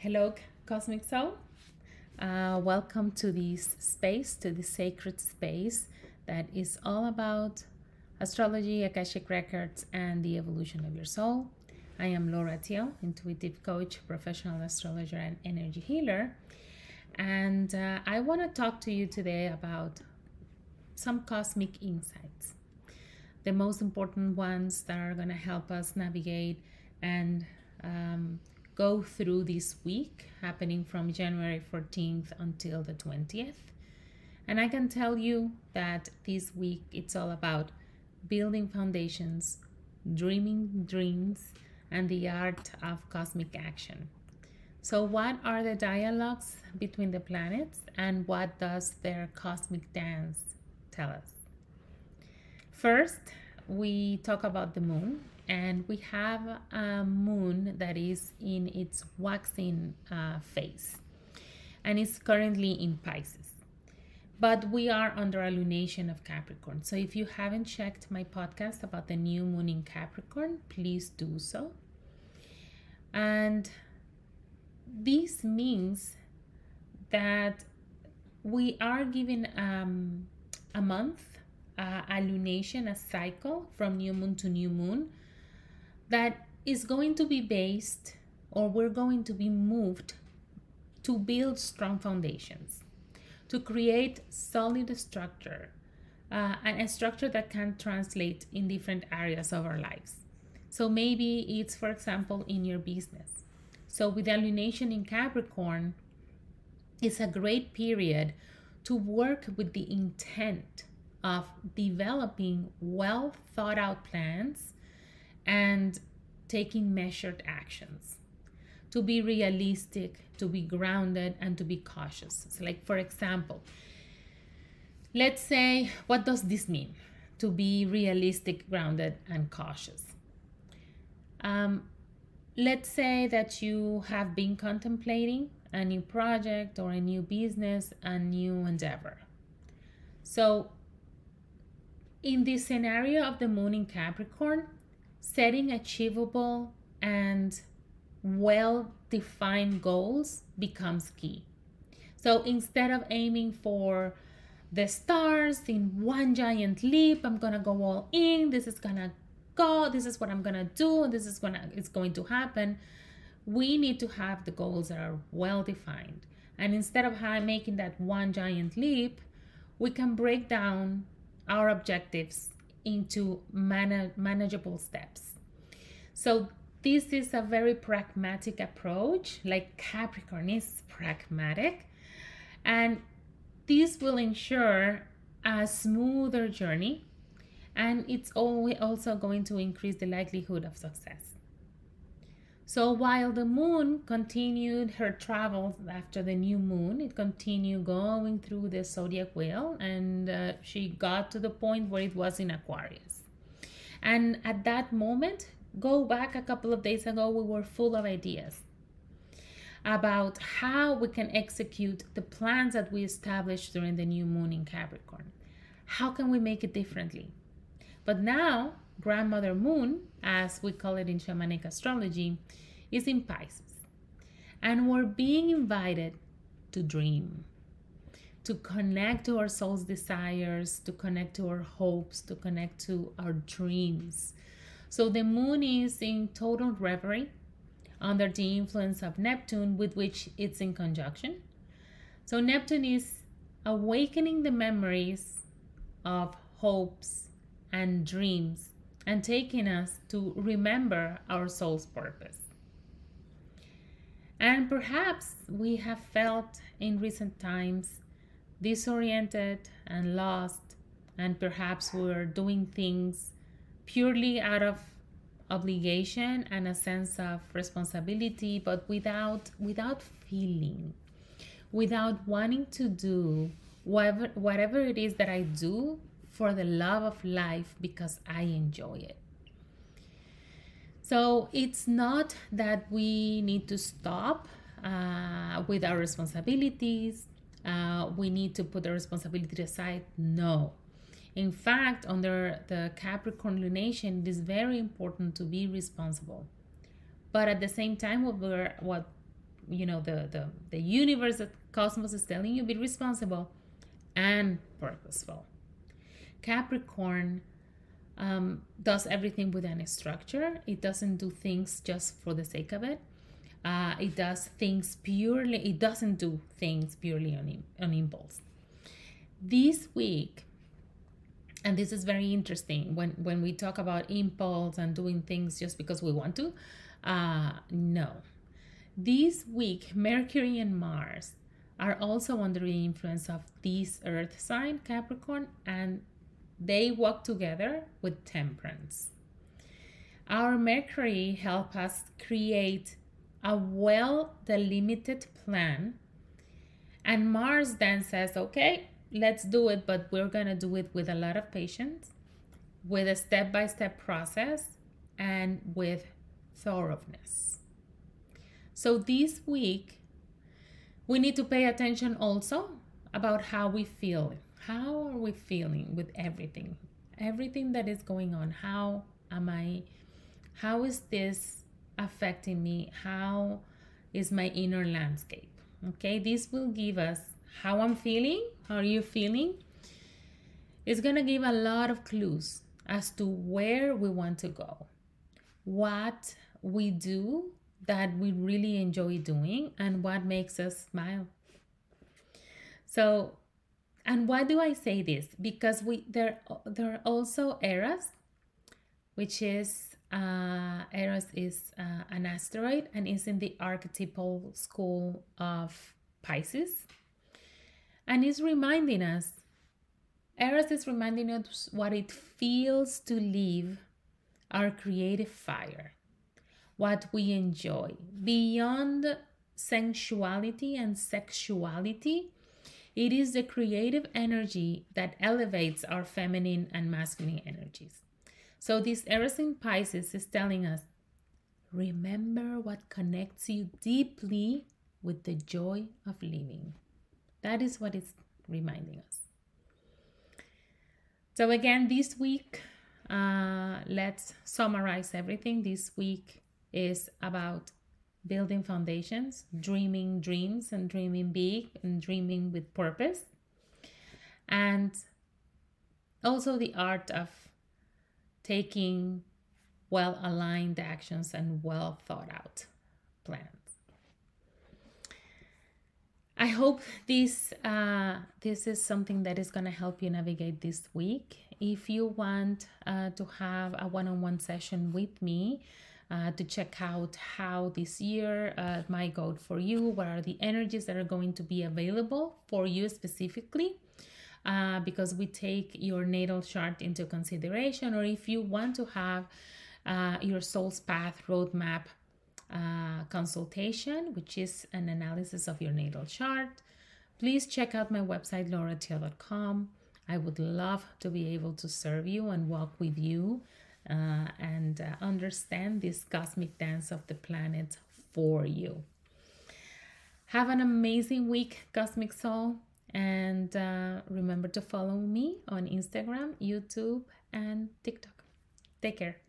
Hello, Cosmic Soul. Uh, welcome to this space, to this sacred space that is all about astrology, Akashic records, and the evolution of your soul. I am Laura Tio, intuitive coach, professional astrologer, and energy healer. And uh, I want to talk to you today about some cosmic insights, the most important ones that are going to help us navigate and um, go through this week happening from January 14th until the 20th. And I can tell you that this week it's all about building foundations, dreaming dreams, and the art of cosmic action. So, what are the dialogues between the planets, and what does their cosmic dance tell us? First, we talk about the moon and we have a moon that is in its waxing uh, phase and it's currently in Pisces. But we are under a lunation of Capricorn. So if you haven't checked my podcast about the new moon in Capricorn, please do so. And this means that we are given um, a month, uh, a lunation, a cycle from new moon to new moon that is going to be based or we're going to be moved to build strong foundations, to create solid structure, uh, and a structure that can translate in different areas of our lives. So maybe it's, for example, in your business. So with the lunation in Capricorn, it's a great period to work with the intent of developing well thought out plans and taking measured actions. To be realistic, to be grounded, and to be cautious. So, like, for example, let's say, what does this mean? To be realistic, grounded, and cautious. Um, let's say that you have been contemplating a new project or a new business, a new endeavor. So, in this scenario of the moon in Capricorn, setting achievable and well defined goals becomes key. So instead of aiming for the stars in one giant leap, I'm gonna go all in, this is gonna go, this is what I'm gonna do, this is gonna it's going to happen. We need to have the goals that are well defined. And instead of making that one giant leap, we can break down our objectives into man- manageable steps. So this is a very pragmatic approach, like Capricorn is pragmatic, and this will ensure a smoother journey and it's also going to increase the likelihood of success. So while the moon continued her travels after the new moon, it continued going through the zodiac wheel and uh, she got to the point where it was in Aquarius. And at that moment, go back a couple of days ago, we were full of ideas about how we can execute the plans that we established during the new moon in Capricorn. How can we make it differently? But now grandmother moon, as we call it in shamanic astrology, is in Pisces. And we're being invited to dream, to connect to our soul's desires, to connect to our hopes, to connect to our dreams. So the moon is in total reverie under the influence of Neptune, with which it's in conjunction. So Neptune is awakening the memories of hopes, and dreams and taking us to remember our soul's purpose. And perhaps we have felt in recent times disoriented and lost, and perhaps we're doing things purely out of obligation and a sense of responsibility but without without feeling without wanting to do whatever whatever it is that I do for the love of life because I enjoy it. So it's not that we need to stop uh, with our responsibilities. Uh, we need to put the responsibility aside. No. In fact, under the Capricorn lunation, it is very important to be responsible. But at the same time, what we're, what you know the the, the universe the cosmos is telling you be responsible and purposeful capricorn um, does everything within a structure. It doesn't do things just for the sake of it. Uh, it does things purely it doesn't do things purely on, on impulse. This week and this is very interesting when when we talk about impulse and doing things just because we want to uh no. This week mercury and mars are also under the influence of this earth sign capricorn and they walk together with temperance our mercury help us create a well delimited plan and mars then says okay let's do it, but we're going to do it with a lot of patience, with a step by step process, and with thoroughness. So this week, we need to pay attention also about how we feel. How are we feeling with everything? Everything that is going on. How am I? How is this affecting me? How is my inner landscape? Okay, this will give us how I'm feeling, how are you feeling, It's going to give a lot of clues as to where we want to go, what we do that we really enjoy doing, and what makes us smile. So, and why do I say this? Because we there there are also Eros, which is uh, Eros is uh, an asteroid and is in the archetypal school of Pisces and is reminding us Eros is reminding us what it feels to live our creative fire, what we enjoy beyond sensuality and sexuality. It is the creative energy that elevates our feminine and masculine energies. So, this Eros in Pisces is telling us remember what connects you deeply with the joy of living. That is what it's reminding us. So, again, this week, uh, let's summarize everything. This week is about building foundations, dreaming dreams, and dreaming big and dreaming with purpose. And also the art of taking well aligned actions and well thought out plans. I hope this uh, this is something that is going to help you navigate this week. If you want uh, to have a one-on-one session with me uh, to check out how this year uh, might go for you, what are the energies that are going to be available for you specifically, uh, because we take your natal chart into consideration, or if you want to have uh, your soul's path roadmap uh, consultation, which is an analysis of your natal chart, please check out my website, lauratio.com. I would love to be able to serve you and walk with you uh, and uh, understand this cosmic dance of the planet for you. Have an amazing week, Cosmic Soul. And uh, remember to follow me on Instagram, YouTube, and TikTok. Take care.